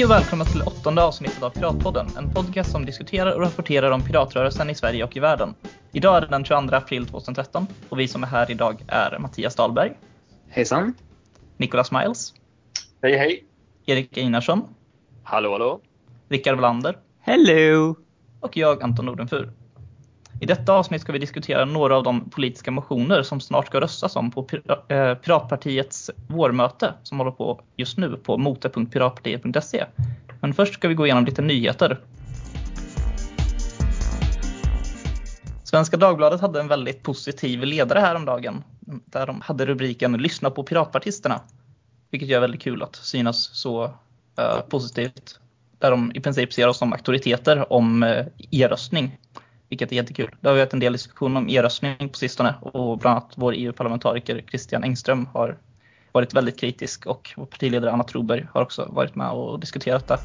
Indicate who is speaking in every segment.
Speaker 1: Hej och välkomna till åttonde avsnittet av Piratpodden, en podcast som diskuterar och rapporterar om piratrörelsen i Sverige och i världen. Idag är det den 22 april 2013 och vi som är här idag är Mattias Dahlberg,
Speaker 2: Hejsan.
Speaker 1: Nicolas Miles,
Speaker 3: Hej hej!
Speaker 1: Erik Einarsson,
Speaker 3: Hallå hallå!
Speaker 1: Rickard Wallander
Speaker 4: Hello!
Speaker 1: och jag Anton Nordenfur. I detta avsnitt ska vi diskutera några av de politiska motioner som snart ska röstas om på eh, Piratpartiets vårmöte som håller på just nu på mote.piratpartiet.se. Men först ska vi gå igenom lite nyheter. Svenska Dagbladet hade en väldigt positiv ledare häromdagen där de hade rubriken Lyssna på piratpartisterna. Vilket är väldigt kul att synas så uh, positivt. Där de i princip ser oss som auktoriteter om uh, e-röstning. Vilket är jättekul. Det har varit en del diskussion om e-röstning på sistone och bland annat vår EU-parlamentariker Christian Engström har varit väldigt kritisk och vår partiledare Anna Troberg har också varit med och diskuterat det.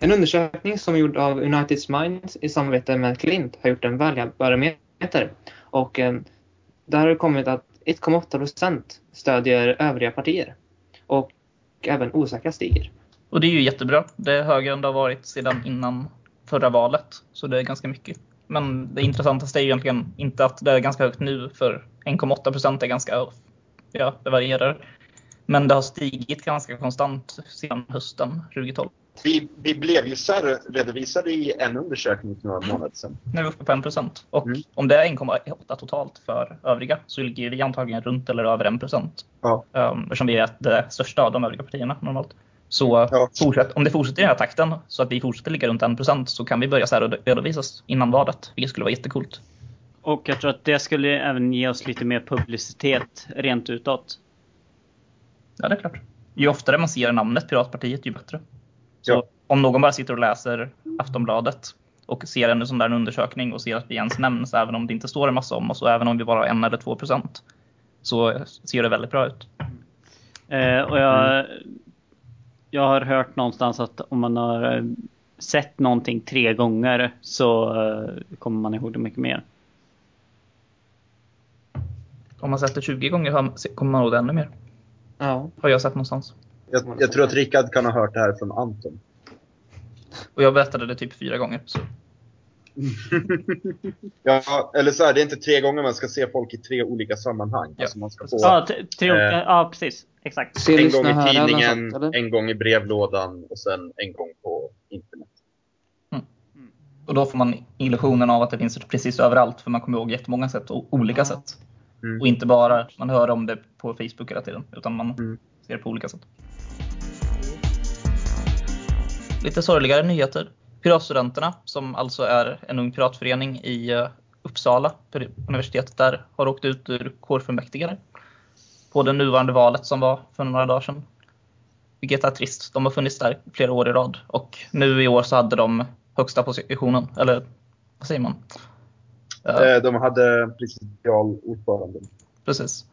Speaker 2: En undersökning som är gjord av United Minds i samarbete med Clint har gjort en väljarbarometer. Och eh, där har det kommit att 1,8 procent stödjer övriga partier. Och även osäkra stiger.
Speaker 1: Och det är ju jättebra. Det är högre än det har varit sedan innan förra valet. Så det är ganska mycket. Men det intressantaste är egentligen inte att det är ganska högt nu för 1,8 procent är ganska, ja det varierar. Men det har stigit ganska konstant sedan hösten 2012.
Speaker 3: Vi, vi blev ju särredovisade i en undersökning för några månader sedan.
Speaker 1: Nu är vi uppe på 1 procent. Och
Speaker 3: Mm.
Speaker 1: om det är 1,8 totalt för övriga så ligger vi antagligen runt eller över 1 procent.
Speaker 3: Ja.
Speaker 1: Um, eftersom vi är det största av de övriga partierna normalt. Så
Speaker 3: Ja.
Speaker 1: fortsätt, om det fortsätter i den här takten så att vi fortsätter ligga runt 1 procent så kan vi börja så här redovisas innan valet. Vilket skulle vara jättecoolt.
Speaker 4: Och jag tror att det skulle även ge oss lite mer publicitet rent utåt.
Speaker 1: Ja, det är klart. Ju oftare man ser namnet Piratpartiet, ju bättre. Så
Speaker 3: Ja.
Speaker 1: om någon bara sitter och läser Aftonbladet och ser en sån där undersökning och ser att vi ens nämns, även om det inte står en massa om oss och även om vi bara har en eller två procent, så ser det väldigt bra ut.
Speaker 4: Eh, och jag, jag har hört någonstans att om man har eh, sett någonting tre gånger så eh, kommer man ihåg det mycket mer.
Speaker 1: Om man sett det 20 gånger kommer man ihåg det ännu mer.
Speaker 2: Ja.
Speaker 1: Har jag sett någonstans.
Speaker 5: Jag, jag tror att Rickard kan ha hört det här från Anton.
Speaker 1: Och jag berättade det typ fyra gånger. Så.
Speaker 5: Ja, eller så här, det är inte tre gånger man ska se folk i tre olika sammanhang.
Speaker 1: Ja,
Speaker 5: Alltså man ska få
Speaker 4: Ja, tre
Speaker 5: Eh.
Speaker 4: ja precis. Exakt.
Speaker 2: Se,
Speaker 5: en gång i tidningen,
Speaker 2: sånt,
Speaker 5: en gång i brevlådan och sen en gång på internet.
Speaker 1: Och då får man illusionen av att det finns precis överallt för man kommer ihåg jättemånga sätt och olika sätt.
Speaker 5: Mm.
Speaker 1: Och inte bara man hör om det på Facebook hela tiden utan man
Speaker 5: Mm.
Speaker 1: ser det på olika sätt. Lite sorgligare nyheter. Piratstudenterna som alltså är en ung piratförening i eh, Uppsala universitetet där har åkt ut ur kårfullmäktige på det nuvarande valet som var för några dagar sedan. Vilket är trist. De har funnits där flera år i rad och nu i år så hade de högsta positionen, eller vad säger man? Eh,
Speaker 5: De hade ordförande.
Speaker 1: Precis.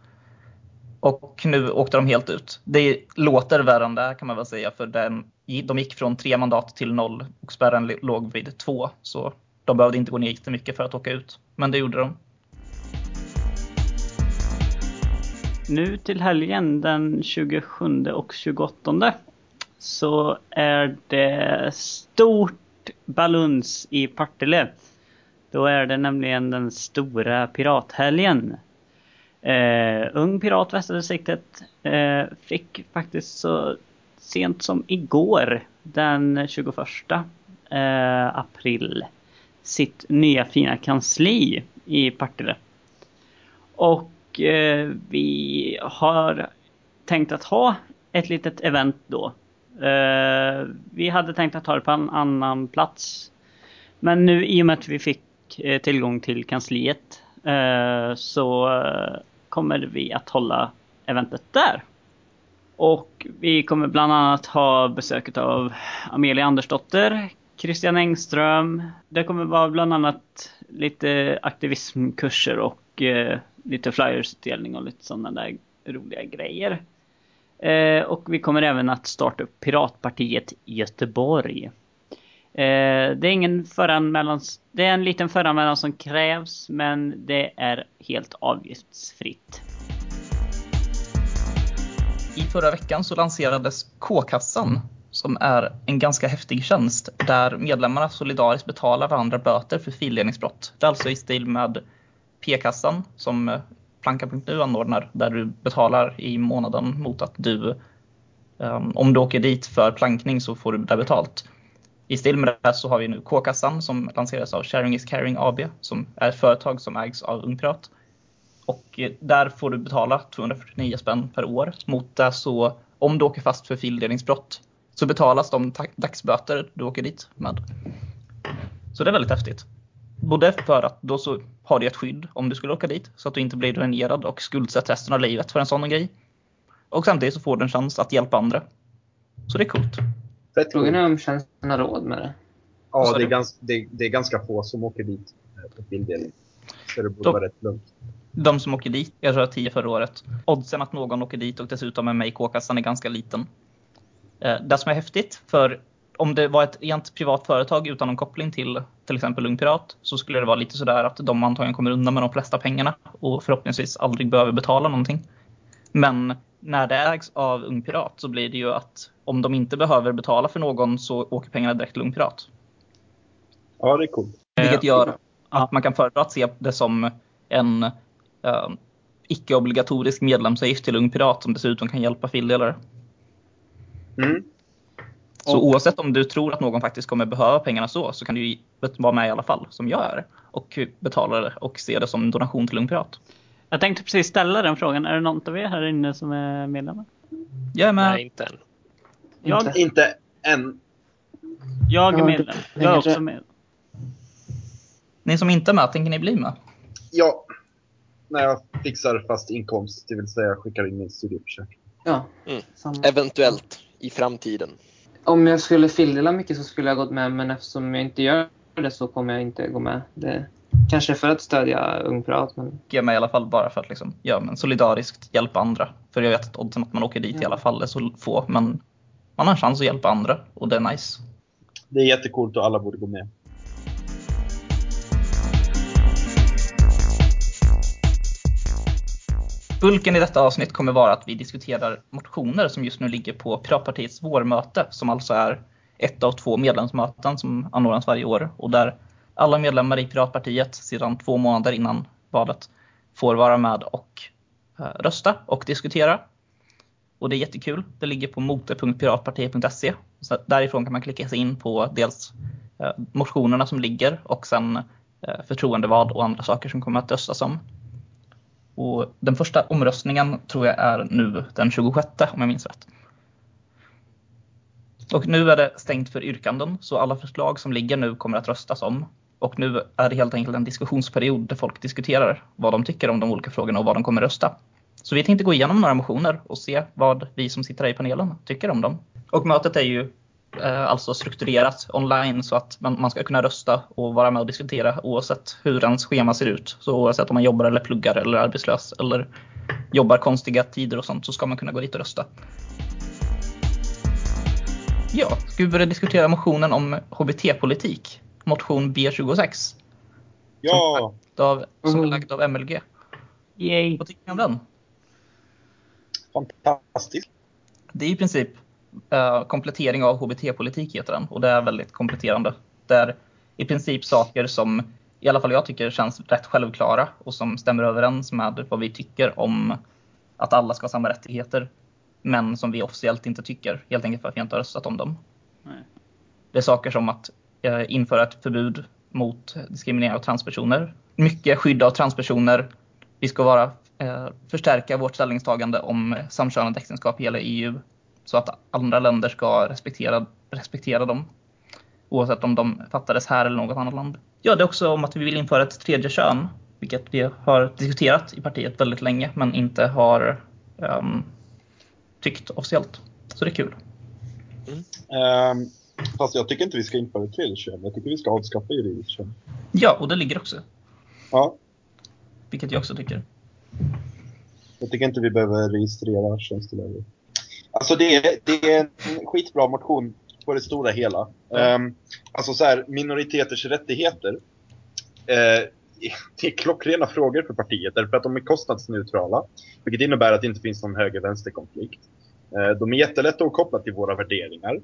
Speaker 1: Och nu åkte de helt ut. Det låter värre än det kan man väl säga för den, de gick från tre mandat till noll och spärren låg vid två. Så de behövde inte gå ner jättemycket för att åka ut. Men det gjorde de.
Speaker 4: Nu till helgen den 27 och 28 så är det stort baluns i Partille. Då är det nämligen den stora pirathelgen. Eh, Ung Pirat Västerdistriktet eh, fick faktiskt så sent som igår den 21 eh, april sitt nya fina kansli i Partille. Och eh, vi har tänkt att ha ett litet event då. Eh, vi hade tänkt att ha det på en annan plats. Men nu i och med att vi fick eh, tillgång till kansliet eh, så eh, kommer vi att hålla eventet där. Och vi kommer bland annat ha besöket av Amelia Andersdotter, Christian Engström. Det kommer vara bland annat lite aktivismkurser och eh, lite flyersutdelning och lite sådana där roliga grejer. Eh, och vi kommer även att starta upp Piratpartiet i Göteborg. Eh, det är ingen föranmälan, det är en liten föranmälan som krävs men det är helt avgiftsfritt
Speaker 1: i förra veckan så lanserades K-kassan som är en ganska häftig tjänst där medlemmarna solidariskt betalar varandra böter för fildelningsbrott. Det är alltså i stil med P-kassan som eh, Planka.nu anordnar där du betalar i månaden mot att du ehm, om du åker dit för plankning så får du där betalt. I stil med det så har vi nu K-kassan som lanseras av Sharing is Caring AB som är ett företag som ägs av Ungpirat. Och eh, där får du betala 249 spänn per år. Mot det så om du åker fast för fildelningsbrott så betalas de dagsböter du åker dit med. Så det är väldigt häftigt. Både för att då så har du ett skydd om du skulle åka dit så att du inte blir dränerad och skuldsatt resten av livet för en sån grej. Och samtidigt så får du en chans att hjälpa andra. Så det är coolt.
Speaker 2: Frågan är om tjänsten har råd med det.
Speaker 5: Ja, det är, ganska, det, det är ganska få som åker dit på fildelning. Så det borde vara rätt lugnt.
Speaker 1: De som åker dit, jag tror att 10 förra året. Oddsen att någon åker dit och dessutom är med i K-kassan är ganska liten. Eh, Det som är häftigt, för om det var ett rent privat företag utan någon koppling till till exempel Ung Pirat så skulle det vara lite sådär att de antagligen kommer undan med de flesta pengarna och förhoppningsvis aldrig behöver betala någonting. Men när det ägs av Ung Pirat så blir det ju att om de inte behöver betala för någon så åker pengarna direkt till Ung Pirat.
Speaker 5: Ja, det är coolt.
Speaker 1: Vilket gör att man kan föredra att se det som en eh, icke-obligatorisk medlemsavgift till Ung Pirat som dessutom kan hjälpa fildelare.
Speaker 5: Mm.
Speaker 1: Så
Speaker 4: Och-
Speaker 1: oavsett om du tror att någon faktiskt kommer behöva pengarna så, så kan du ju vara med i alla fall, som jag är. Och betala det och se det som en donation till Ung Pirat.
Speaker 4: Jag tänkte precis ställa den frågan. Är det någon av er här inne som är medlemmar?
Speaker 1: Jag är med.
Speaker 6: Nej, inte än.
Speaker 4: Jag,
Speaker 2: Inte.
Speaker 5: Inte än.
Speaker 4: jag är medlem. Jag är också med.
Speaker 1: Ni som inte är med, tänker ni bli med?
Speaker 5: Ja. När jag fixar fast inkomst, det vill säga skickar in min studieförsäkring.
Speaker 2: Ja.
Speaker 6: Mm. Eventuellt i framtiden.
Speaker 2: Om jag skulle filldela mycket så skulle jag gått med men eftersom jag inte gör det så kommer jag inte gå med. Det, kanske för att stödja Ung Pirat men
Speaker 1: Jag är med i alla fall bara för att liksom, ja, men solidariskt hjälpa andra. För jag vet att oddsen att man åker dit i
Speaker 2: Ja.
Speaker 1: alla fall är så få, men man har en chans att hjälpa andra och det är nice.
Speaker 5: Det är jättecoolt och alla borde gå med.
Speaker 1: Bulken i detta avsnitt kommer vara att vi diskuterar motioner som just nu ligger på Piratpartiets vårmöte som alltså är ett av två medlemsmöten som anordnas varje år och där alla medlemmar i Piratpartiet sedan två månader innan valet får vara med och eh, rösta och diskutera. Och det är jättekul. Det ligger på mote.piratpartiet.se. Så därifrån kan man klicka sig in på dels eh, motionerna som ligger och sen eh, förtroendevald och andra saker som kommer att röstas om. Och den första omröstningen tror jag är nu den 26 om jag minns rätt. Och nu är det stängt för yrkanden så alla förslag som ligger nu kommer att röstas om. Och nu är det helt enkelt en diskussionsperiod där folk diskuterar vad de tycker om de olika frågorna och vad de kommer rösta. Så vi tänkte gå igenom några motioner och se vad vi som sitter här i panelen tycker om dem. Och mötet är ju alltså strukturerat online så att man, ska kunna rösta och vara med och diskutera oavsett hur ens schema ser ut. Så oavsett om man jobbar eller pluggar eller är arbetslös eller jobbar konstiga tider och sånt så ska man kunna gå dit och rösta. Ja, ska vi börja diskutera motionen om HBT-politik? Motion B26.
Speaker 5: Ja!
Speaker 1: Av, som är lagd av MLG.
Speaker 4: Yay.
Speaker 1: Vad tycker ni om den?
Speaker 5: Fantastiskt.
Speaker 1: Det är i princip eh, komplettering av HBT-politik heter den och det är väldigt kompletterande. Det är i princip saker som i alla fall jag tycker känns rätt självklara och som stämmer överens med vad vi tycker om att alla ska ha samma rättigheter. Men som vi officiellt inte tycker, helt enkelt för att vi inte har röstat om dem.
Speaker 4: Nej.
Speaker 1: Det är saker som att eh, införa ett förbud mot diskriminering av transpersoner. Mycket skydd av transpersoner. Vi ska vara, eh, förstärka vårt ställningstagande om samkönade äktenskap i hela EU. Så att andra länder ska respektera, respektera dem. Oavsett om de fattades här eller något annat land. Ja, det är också om att vi vill införa ett tredje kön. Vilket vi har diskuterat i partiet väldigt länge men inte har ehm, tyckt officiellt. Så det är kul.
Speaker 5: Ehm, fast jag tycker inte vi ska införa ett tredje kön. Jag tycker vi ska avskaffa juridiskt kön.
Speaker 1: Ja, och det ligger också.
Speaker 5: Ja,
Speaker 1: Vilket jag också tycker.
Speaker 5: jag tycker inte vi behöver registrera könstillhörighet. Alltså det är, det är en skitbra motion på det stora hela. Ehm, alltså så här, minoriteters rättigheter. Eh, det är klockrena frågor för partiet därför att de är kostnadsneutrala. Vilket innebär att det inte finns någon höger-vänster-konflikt. Eh, de är jättelätta att koppla till våra värderingar.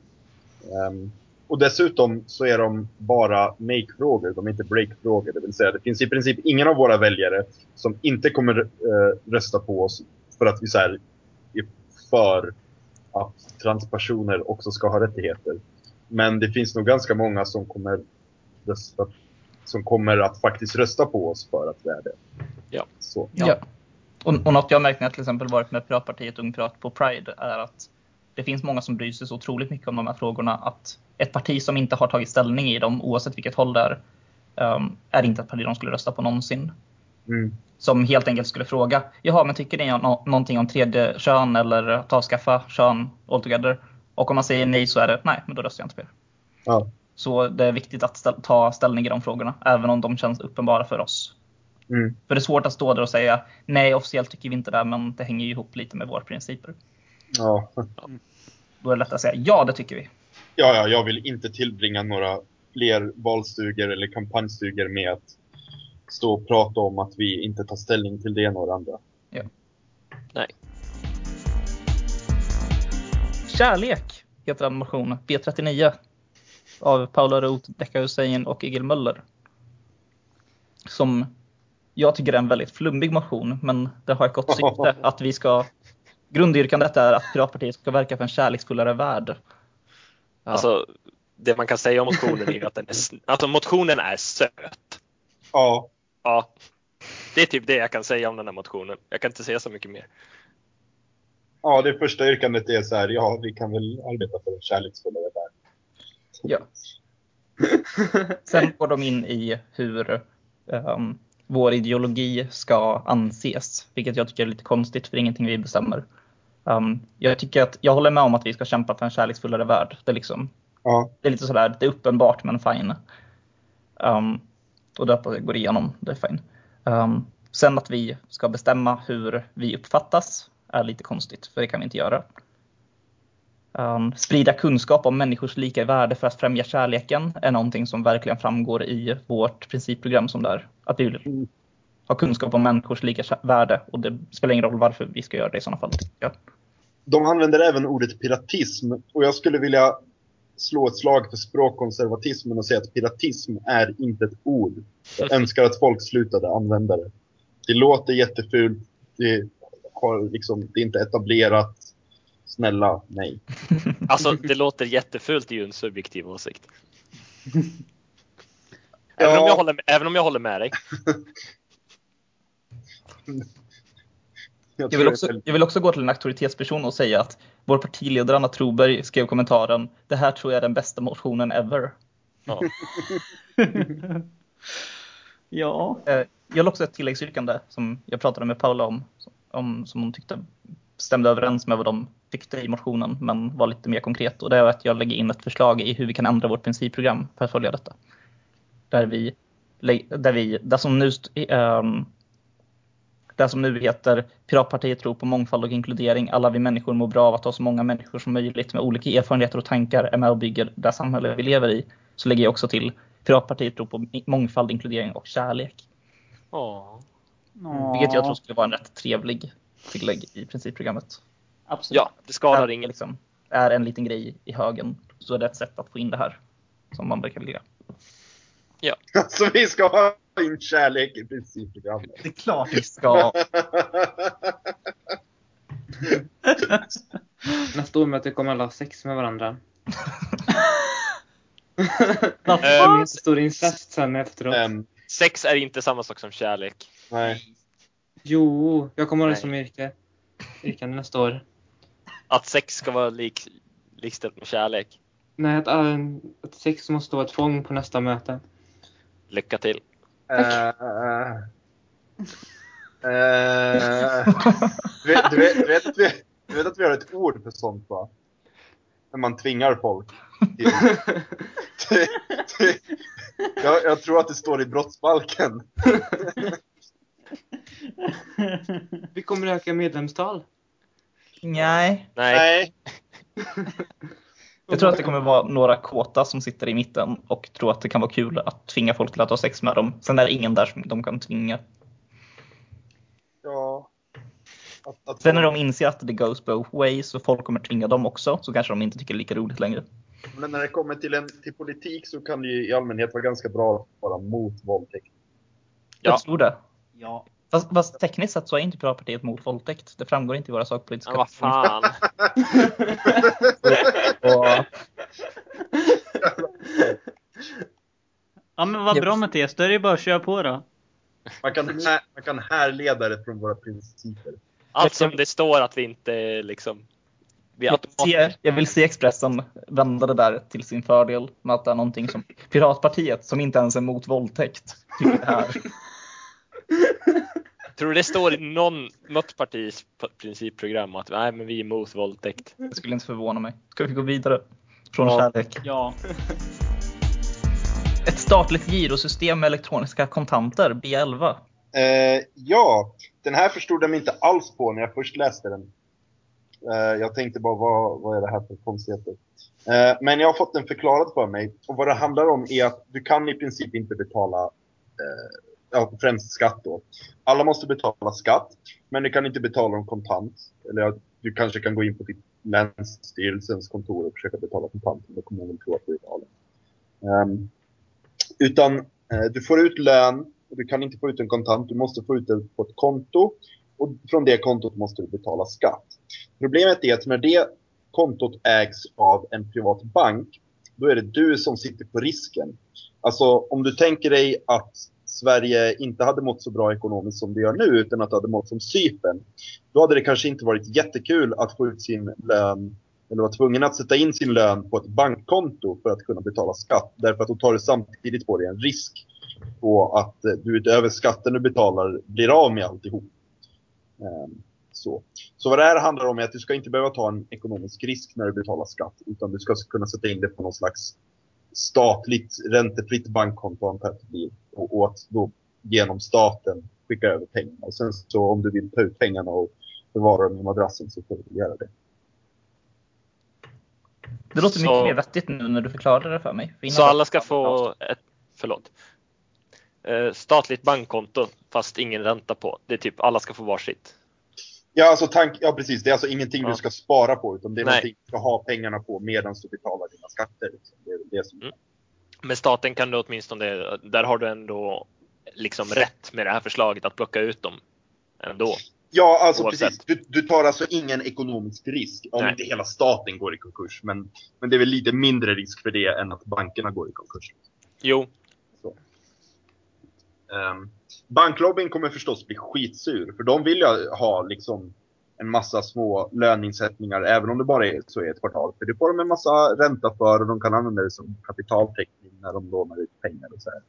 Speaker 5: Ehm, och dessutom så är de bara make-frågor, de är inte break-frågor. Det vill säga, det finns i princip ingen av våra väljare som inte kommer eh, rösta på oss för att vi så här, är för att transpersoner också ska ha rättigheter. Men det finns nog ganska många som kommer rösta som kommer att faktiskt rösta på oss för att vi är det.
Speaker 6: Ja.
Speaker 5: Så.
Speaker 1: Ja. Och, och något jag märkt när jag till exempel varit med Piratpartiet Ung Pirat på Pride är att det finns många som bryr sig så otroligt mycket om de här frågorna att ett parti som inte har tagit ställning i dem, oavsett vilket håll det är, um, är inte ett parti de skulle rösta på någonsin.
Speaker 5: Mm.
Speaker 1: Som helt enkelt skulle fråga, jaha men tycker ni no någonting om tredje kön eller att avskaffa kön altogether? Och om man säger nej så är det, nej men då röstar jag inte på er.
Speaker 5: Ja.
Speaker 1: Så det är viktigt att ställ ta ställning i de frågorna, även om de känns uppenbara för oss.
Speaker 5: Mm.
Speaker 1: För det är svårt att stå där och säga nej, officiellt tycker vi inte det, men det hänger ju ihop lite med våra principer.
Speaker 5: Ja.
Speaker 1: Då är det lätt att säga ja, det tycker vi.
Speaker 5: ja, ja, jag vill inte tillbringa några fler valstugor eller kampanjstugor med att stå och prata om att vi inte tar ställning till det ena och det andra.
Speaker 1: Kärlek heter en motion, B39. Av Paula Roth, Decca Hussein och Egil Möller. Som jag tycker är en väldigt flummig motion, men det har ett gott syfte att vi ska Grundyrkandet är att Piratpartiet ska verka för en kärleksfullare värld.
Speaker 6: Alltså, det man kan säga om motionen är att den är, alltså, motionen är söt.
Speaker 5: Ja,
Speaker 6: Ja, det är typ det jag kan säga om den här motionen. Jag kan inte säga så mycket mer.
Speaker 5: ja, det första yrkandet är så här, ja, vi kan väl arbeta för en kärleksfullare värld.
Speaker 1: Ja. Sen går de in i hur um, vår ideologi ska anses, vilket jag tycker är lite konstigt för ingenting vi bestämmer. Um, jag tycker att jag håller med om att vi ska kämpa för en kärleksfullare värld. Det är, liksom,
Speaker 5: Ja,
Speaker 1: det är lite sådär, det är uppenbart men fine. Um, och därför går igenom, det är fine. Um, sen att vi ska bestämma hur vi uppfattas är lite konstigt, för det kan vi inte göra. Um, sprida kunskap om människors lika värde för att främja kärleken är någonting som verkligen framgår i vårt principprogram som där. Att vi vill ha kunskap om människors lika värde och det spelar ingen roll varför vi ska göra det i sådana fall. Ja.
Speaker 5: de använder även ordet piratism och jag skulle vilja slå ett slag för språkkonservatismen och säga att piratism är inte ett ord. Jag önskar att folk slutade använda det. Det låter jättefult, det, har liksom, det är inte etablerat. Snälla, nej.
Speaker 6: Alltså, det låter jättefult, det är ju en subjektiv åsikt.
Speaker 5: Ja.
Speaker 6: Även, om jag håller med, även om jag håller med dig.
Speaker 1: Jag
Speaker 5: tror
Speaker 1: vill, också, jag vill också gå till en auktoritetsperson och säga att vår partiledare Anna Troberg skrev kommentaren Det här tror jag är den bästa motionen ever.
Speaker 6: Ja.
Speaker 4: Ja,
Speaker 1: Eh, Jag har också ett tilläggsyrkande som jag pratade med Paula om, om som hon tyckte stämde överens med vad de tyckte i motionen, men var lite mer konkret. Och det är att jag lägger in ett förslag i hur vi kan ändra vårt principprogram för att följa detta. Där vi, där vi, där som nu, st- där som nu heter Piratpartiet tror på mångfald och inkludering. Alla vi människor mår bra av att ha så många människor som möjligt med olika erfarenheter och tankar är med och bygger det samhälle vi lever i. Så lägger jag också till Piratpartiet tror på mångfald, inkludering och kärlek.
Speaker 6: Åh.
Speaker 1: Vilket jag tror skulle vara en rätt trevlig tillägg i principprogrammet.
Speaker 4: absolut.
Speaker 6: Ja, det skadar
Speaker 1: Är
Speaker 6: ingen.
Speaker 1: Liksom, är en liten grej i högen så är det ett sätt att få in det här som man brukar vilja.
Speaker 5: Alltså vi ska ha in kärlek i principprogrammet.
Speaker 1: Det är klart vi ska.
Speaker 2: Nästa årsmöte kommer alla ha sex med varandra. Blir en stor incest sen efteråt.
Speaker 5: Men,
Speaker 6: Sex är inte samma sak som kärlek.
Speaker 5: nej.
Speaker 2: Jo, jag kommer ha det som yrke. Yrkande nästa år.
Speaker 6: Att sex ska vara lik, likställt med kärlek.
Speaker 2: Nej, att, äh, att sex måste vara ett tvång på nästa möte.
Speaker 6: Lycka till.
Speaker 5: Eh, du, vet, du, vet, du, vet att vi, du vet att vi har ett ord för sånt va? När man tvingar folk. till- till- till- jag, jag tror att det står i brottsbalken.
Speaker 2: Vi kommer öka medlemstal.
Speaker 1: Nej,
Speaker 6: Nej.
Speaker 5: Nej.
Speaker 1: Jag tror att det kommer vara några kåta som sitter i mitten och tror att det kan vara kul att tvinga folk till att ha sex med dem. Sen är det ingen där som de kan tvinga.
Speaker 5: Ja. Att, att
Speaker 1: Sen när de inser att det goes both ways och folk kommer tvinga dem också så kanske de inte tycker det är lika roligt längre.
Speaker 5: Men när det kommer till, en, till politik så kan det ju i allmänhet vara ganska bra att vara mot våldtäkt.
Speaker 6: Ja.
Speaker 1: Jag tror det.
Speaker 4: Ja.
Speaker 1: Fast, fast tekniskt sett så är inte Piratpartiet mot våldtäkt. Det framgår inte i våra sakpolitiska
Speaker 6: Men vad fan.
Speaker 1: Och,
Speaker 4: Ja men vad
Speaker 1: Ja.
Speaker 4: bra Mattias, då är det bara att köra på då.
Speaker 5: Man kan, här, man kan härleda det från våra principer.
Speaker 6: Allt som det står att vi inte liksom... Vi
Speaker 1: jag, vill
Speaker 6: automatiskt,
Speaker 1: se, jag vill se Expressen vända det där till sin fördel med att det är någonting som Piratpartiet, som inte ens är mot våldtäkt, tycker det här.
Speaker 6: tror du det står i någon, något partis principprogram att nej, men vi är emot våldtäkt?
Speaker 1: Det skulle inte förvåna mig. Ska vi gå vidare? Från
Speaker 6: Ja.
Speaker 1: kärlek.
Speaker 4: Ja.
Speaker 1: Ett statligt girosystem med elektroniska kontanter, B11.
Speaker 5: Eh, ja, den här förstod jag mig inte alls på när jag först läste den. Eh, jag tänkte bara, vad, vad är det här för konstigheter? Eh, men jag har fått den förklarad för mig. Och vad det handlar om är att du kan i princip inte betala, eh, ja, främst skatt då. Alla måste betala skatt, men du kan inte betala dem kontant. Eller ja, du kanske kan gå in på ditt länsstyrelsens kontor och försöka betala kontant. Då kommer de tro att du betalar. Um, ehm, utan eh, du får ut lön och du kan inte få ut en kontant. Du måste få ut det på ett konto och från det kontot måste du betala skatt. Problemet är att när det kontot ägs av en privat bank, då är det du som sitter på risken. Alltså om du tänker dig att Sverige inte hade mått så bra ekonomiskt som det gör nu, utan att det hade mått som Cypern, då hade det kanske inte varit jättekul att få ut sin lön eller vara tvungen att sätta in sin lön på ett bankkonto för att kunna betala skatt. Därför att då tar du samtidigt på dig en risk på att eh, du utöver skatten du betalar blir av med alltihop. Ehm, så. så vad det här handlar om är att du ska inte behöva ta en ekonomisk risk när du betalar skatt, utan du ska kunna sätta in det på någon slags statligt räntefritt bankkonto antar jag att det blir. Och, och att då genom staten skicka över pengarna. Och sen så om du vill ta ut pengarna och förvara dem i madrassen så får du göra det.
Speaker 1: Det låter mycket
Speaker 6: Så-
Speaker 1: mer vettigt nu när du förklarar det för mig. För
Speaker 6: Så alla ska få ett, förlåt, eh, statligt bankkonto fast ingen ränta på. Det är typ alla ska få varsitt.
Speaker 5: Ja, alltså tank, ja precis. Det är alltså ingenting
Speaker 6: Ja.
Speaker 5: du ska spara på, utan det är
Speaker 6: Nej.
Speaker 5: någonting du ska ha pengarna på medan du betalar dina skatter. Liksom. Det är det som...
Speaker 6: Mm. Men staten kan du åtminstone, där har du ändå liksom rätt med det här förslaget att plocka ut dem ändå.
Speaker 5: Ja, alltså
Speaker 6: Oavsett.
Speaker 5: precis. Du, du tar alltså ingen ekonomisk risk om
Speaker 6: Nej.
Speaker 5: inte hela staten går i konkurs. Men, men det är väl lite mindre risk för det än att bankerna går i konkurs.
Speaker 6: Jo,
Speaker 5: Um, banklobbyn kommer förstås bli skitsur, för de vill ju ha liksom en massa små löneinsättningar, även om det bara är så i ett kvartal. För det får de en massa ränta för och de kan använda det som kapitaltäckning när de lånar ut pengar och så här.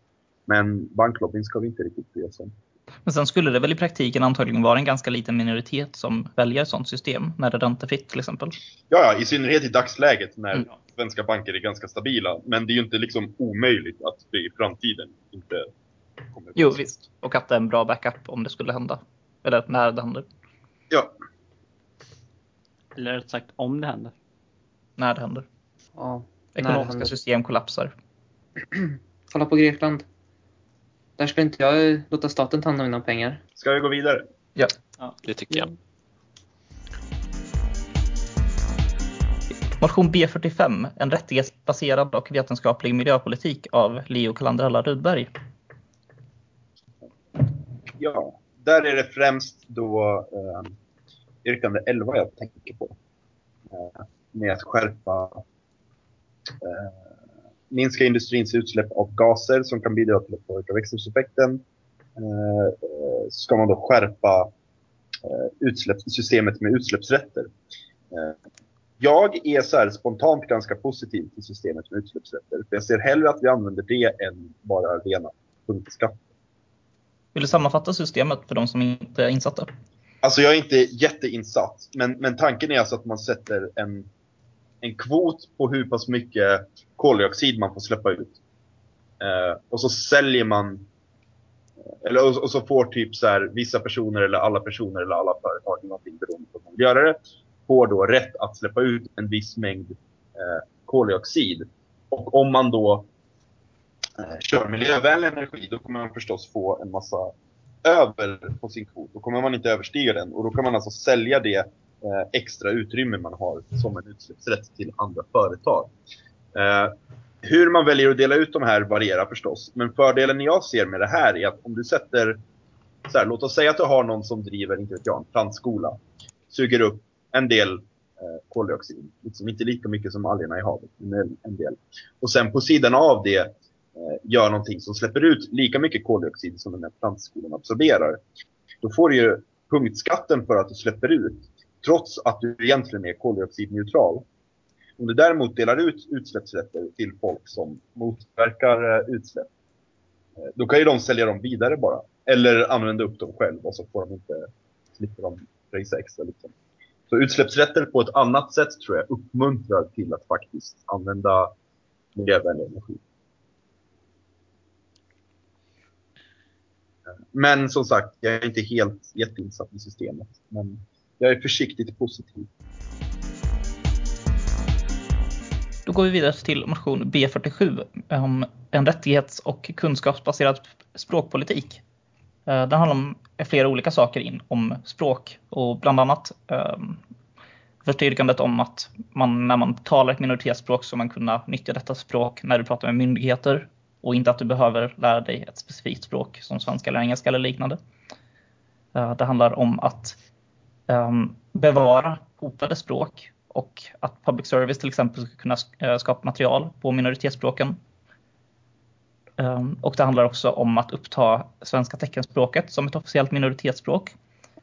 Speaker 5: Men banklobbyn ska vi inte riktigt bry oss om.
Speaker 1: Men sen skulle det väl i praktiken antagligen vara en ganska liten minoritet som väljer ett sånt system när det är räntefritt till exempel.
Speaker 5: Ja, ja, i synnerhet i dagsläget när
Speaker 1: Mm.
Speaker 5: svenska banker är ganska stabila. Men det är ju inte liksom omöjligt att det i framtiden inte kommer
Speaker 1: Jo visst. Och att det är en bra backup om det skulle hända. Eller när det händer.
Speaker 5: Ja,
Speaker 4: Eller rätt sagt om det händer.
Speaker 1: När det händer.
Speaker 2: Ja.
Speaker 1: Ekonomiska
Speaker 2: händer.
Speaker 1: system kollapsar.
Speaker 2: Kolla på Grekland. Där skulle inte jag låta staten ta hand om mina pengar.
Speaker 5: ska vi gå vidare?
Speaker 1: Ja.
Speaker 6: det tycker jag.
Speaker 1: Motion B45, en rättighetsbaserad och vetenskaplig miljöpolitik av Leo Kalandralla Rudberg.
Speaker 5: Ja, där är det främst då eh, yrkande 11 jag tänker på. Eh, med att skärpa eh, minska industrins utsläpp av gaser som kan bidra till att påverka växthuseffekten. Eh, ska man då skärpa eh, systemet med utsläppsrätter. Eh, jag är så här spontant ganska positiv till systemet med utsläppsrätter. För jag ser hellre att vi använder det än bara rena punktskatter.
Speaker 1: Vill du sammanfatta systemet för de som inte är insatta?
Speaker 5: Alltså jag är inte jätteinsatt, men, men tanken är alltså att man sätter en, en kvot på hur pass mycket koldioxid man får släppa ut. Eh, och så säljer man, eller och, och så får typ så här, vissa personer eller alla personer eller alla företag, någonting beroende på hur man vill göra det, får då rätt att släppa ut en viss mängd eh, koldioxid. Och om man då eh, kör miljövänlig energi, då kommer man förstås få en massa över på sin kvot, då kommer man inte överstiga den. Och då kan man alltså sälja det Eh, extra utrymme man har som en utsläppsrätt till andra företag. Eh, hur man väljer att dela ut de här varierar förstås. Men fördelen jag ser med det här är att om du sätter, så här, låt oss säga att du har någon som driver, inte vet jag, en plantskola. Suger upp en del eh, koldioxid. Liksom inte lika mycket som algerna i havet, men en, en del. Och sen på sidan av det eh, gör någonting som släpper ut lika mycket koldioxid som den här plantskolan absorberar. Då får du ju punktskatten för att du släpper ut. Trots att du egentligen är koldioxidneutral. Om du däremot delar ut utsläppsrätter till folk som motverkar eh, utsläpp, eh, då kan ju de sälja dem vidare bara. Eller använda upp dem själv och så får de inte, slipper de pröjsa extra. Liksom. Så utsläppsrätter på ett annat sätt tror jag uppmuntrar till att faktiskt använda miljövänlig energi. Eh, men som sagt, jag är inte helt jätteinsatt i systemet. Men jag är försiktigt positiv.
Speaker 1: Då går vi vidare till motion B47 om en rättighets och kunskapsbaserad språkpolitik. Eh, den handlar om flera olika saker in, om språk och bland annat ehm, förstyrkandet om att man när man talar ett minoritetsspråk så man kunna nyttja detta språk när du pratar med myndigheter och inte att du behöver lära dig ett specifikt språk som svenska eller engelska eller liknande. Eh, det handlar om att Ehm, bevara hotade språk och att public service till exempel ska kunna eh, skapa material på minoritetsspråken. Ehm, och det handlar också om att uppta svenska teckenspråket som ett officiellt minoritetsspråk.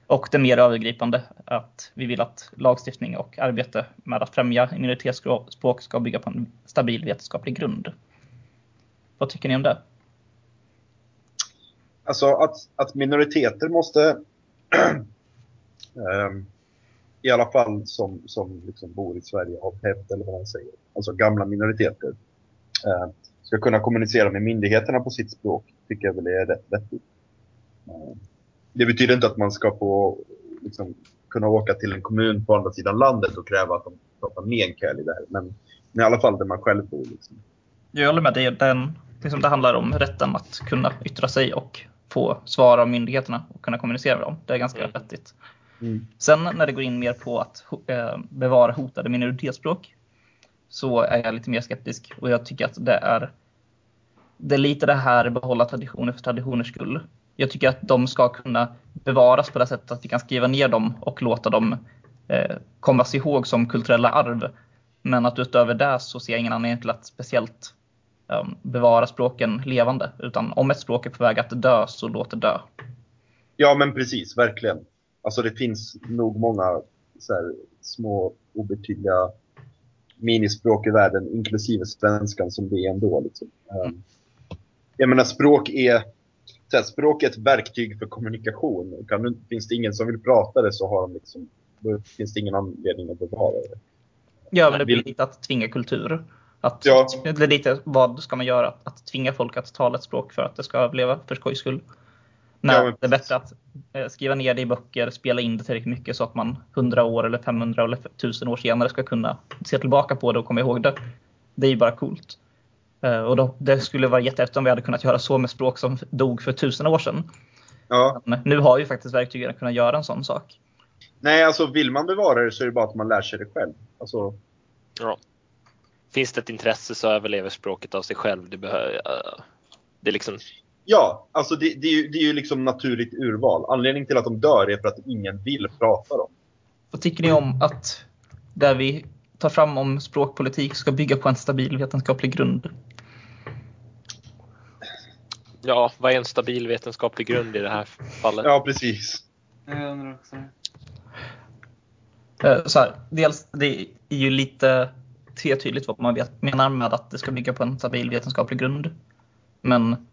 Speaker 1: Och det mer övergripande att vi vill att lagstiftning och arbete med att främja minoritetsspråk ska bygga på en stabil vetenskaplig grund. Vad tycker ni om det?
Speaker 5: Alltså att, att minoriteter måste i alla fall som, som liksom bor i Sverige av hävd eller vad man säger, alltså gamla minoriteter, eh, ska kunna kommunicera med myndigheterna på sitt språk, tycker jag väl är rätt vettigt. Eh, det betyder inte att man ska få liksom, kunna åka till en kommun på andra sidan landet och kräva att de pratar meänkieli där, men, men i alla fall där man själv bor. Liksom.
Speaker 1: Jag håller med dig. Den, liksom det handlar om rätten att kunna yttra sig och få svar av myndigheterna och kunna kommunicera med dem. Det är ganska mm. vettigt. Mm. Sen när det går in mer på att eh, bevara hotade minoritetsspråk så är jag lite mer skeptisk och jag tycker att det är det är lite det här behålla traditioner för traditioners skull. Jag tycker att de ska kunna bevaras på det sättet att vi kan skriva ner dem och låta dem eh, kommas ihåg som kulturella arv. Men att utöver det så ser jag ingen anledning till att speciellt um, bevara språken levande. Utan om ett språk är på väg att dö så låt det dö.
Speaker 5: Ja men precis, verkligen. Alltså det finns nog många här, små obetydliga minispråk i världen, inklusive svenskan, som det är ändå. Liksom. Mm. Jag menar, språk är, så här, språk är ett verktyg för kommunikation. Kan, finns det ingen som vill prata det så har de liksom, då finns det ingen anledning att bevara det.
Speaker 1: Ja, men det blir lite att tvinga kultur. Att, ja. Lite vad ska man göra? Att tvinga folk att tala ett språk för att det ska överleva för skojs skull. Nej, ja, det är bättre att eh, skriva ner det i böcker, spela in det tillräckligt mycket så att man 100 år eller 500 eller 1000 år senare ska kunna se tillbaka på det och komma ihåg det. Det är ju bara coolt. Eh, och då, det skulle vara jättehäftigt om vi hade kunnat göra så med språk som dog för tusen år sedan. Ja. Men nu har ju faktiskt verktygen kunnat göra en sån sak.
Speaker 5: Nej, alltså vill man bevara det så är det bara att man lär sig det själv. Alltså...
Speaker 6: Ja. Finns det ett intresse så överlever språket av sig själv. Det, behöver, det är liksom
Speaker 5: Ja, alltså det, det, är ju, det är ju liksom naturligt urval. Anledningen till att de dör är för att ingen vill prata dem.
Speaker 1: Vad tycker ni om att där vi tar fram om språkpolitik ska bygga på en stabil vetenskaplig grund?
Speaker 6: Ja, vad är en stabil vetenskaplig grund i det här fallet?
Speaker 5: Ja, precis.
Speaker 2: Jag undrar också.
Speaker 1: Eh, så här, dels, det är ju lite tvetydigt vad man vet, menar med att det ska bygga på en stabil vetenskaplig grund. Men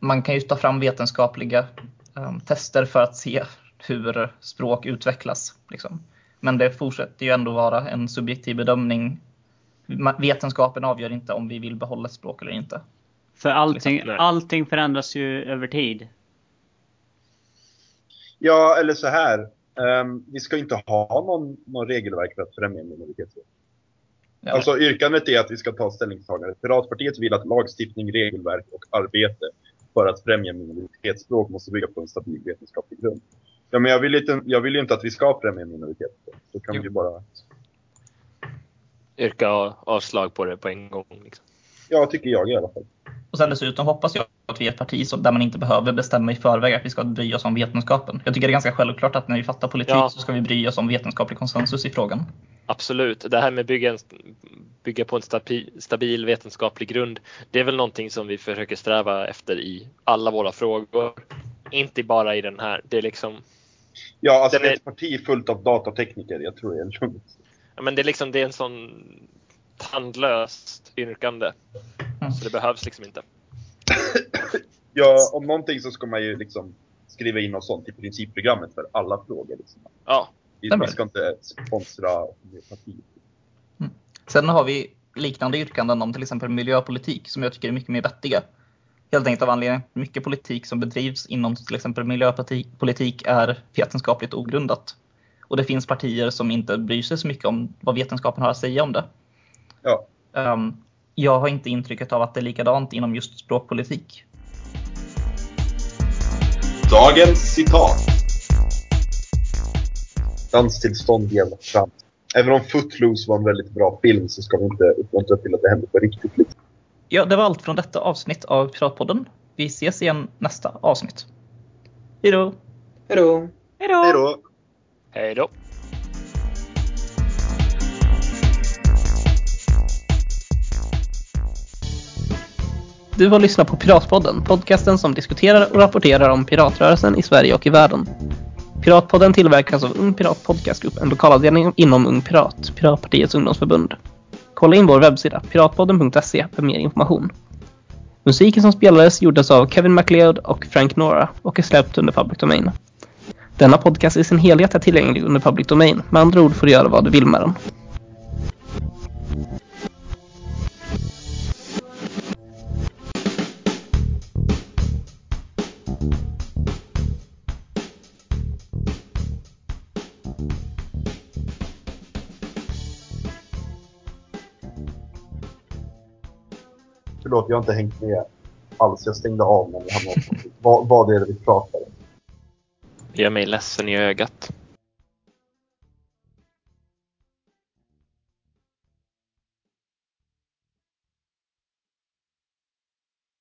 Speaker 1: man kan ju ta fram vetenskapliga um, tester för att se hur språk utvecklas. Liksom. Men det fortsätter ju ändå vara en subjektiv bedömning. Vetenskapen avgör inte om vi vill behålla ett språk eller inte.
Speaker 4: För allting, allting förändras ju över tid.
Speaker 5: Ja, eller så här. Um, vi ska inte ha någon, någon regelverk för att främja minoritetsspråk. Ja. Alltså yrkandet är att vi ska ta ställningstagande. Piratpartiet vill att lagstiftning, regelverk och arbete för att främja minoritetsspråk måste bygga på en stabil vetenskaplig grund. Ja, men jag vill, inte, jag vill ju inte att vi ska främja minoritetsspråk. Så kan
Speaker 1: Jo.
Speaker 5: vi bara...
Speaker 6: Yrka avslag på det på en gång. Liksom.
Speaker 5: Ja, tycker jag i alla fall.
Speaker 1: Och sen dessutom hoppas jag att vi är ett parti som, där man inte behöver bestämma i förväg att vi ska bry oss om vetenskapen. Jag tycker det är ganska självklart att när vi fattar politik
Speaker 6: Ja.
Speaker 1: så ska vi bry oss om vetenskaplig konsensus i frågan.
Speaker 6: Absolut. Det här med bygga, en, bygga på en stabi, stabil vetenskaplig grund. Det är väl någonting som vi försöker sträva efter i alla våra frågor. Inte bara i den här. Det är liksom,
Speaker 5: Ja, alltså
Speaker 6: Den är-
Speaker 5: ett parti fullt av datatekniker, jag tror det är lugnt.
Speaker 6: ja, men det är liksom, det är en sån tandlöst yrkande.
Speaker 1: Mm.
Speaker 6: Så det behövs liksom inte.
Speaker 5: Ja, om någonting så ska man ju liksom skriva in något sånt i principprogrammet för alla frågor. Liksom.
Speaker 6: Ja,
Speaker 5: Vi, ska inte sponsra partiet.
Speaker 1: Sen har vi liknande yrkanden om till exempel miljöpolitik som jag tycker är mycket mer vettiga. Helt enkelt av anledningen att mycket politik som bedrivs inom till exempel miljöpolitik politik är vetenskapligt ogrundat. Och det finns partier som inte bryr sig så mycket om vad vetenskapen har att säga om det.
Speaker 5: Ja.
Speaker 1: Ehm, jag har inte intrycket av att det är likadant inom just språkpolitik.
Speaker 3: Dagens citat.
Speaker 5: Danstillstånd jävla fram. Även om Footloose var en väldigt bra film så ska vi inte uppmuntra till att det händer på riktigt. Liksom.
Speaker 1: Ja, det var allt från detta avsnitt av Piratpodden. Vi ses igen nästa avsnitt. Hejdå!
Speaker 2: Hejdå!
Speaker 4: Hej
Speaker 5: Hej
Speaker 4: då!
Speaker 5: då!
Speaker 6: hej då.
Speaker 1: Du har lyssnat på Piratpodden, podcasten som diskuterar och rapporterar om piratrörelsen i Sverige och i världen. Piratpodden tillverkas av Ung Pirat Podcastgrupp, en lokalavdelning inom Ung Pirat, Piratpartiets ungdomsförbund. Kolla in vår webbsida, piratpodden.se, för mer information. Musiken som spelades gjordes av Kevin MacLeod och Frank Nora och är släppt under Public Domain. Denna podcast i sin helhet är tillgänglig under Public Domain, med andra ord får du göra vad du vill med den.
Speaker 5: Förlåt, jag har inte hängt med alls. Jag stängde av när vi hamnade på vad, vad är det vi pratar om?
Speaker 6: Det gör mig ledsen i ögat.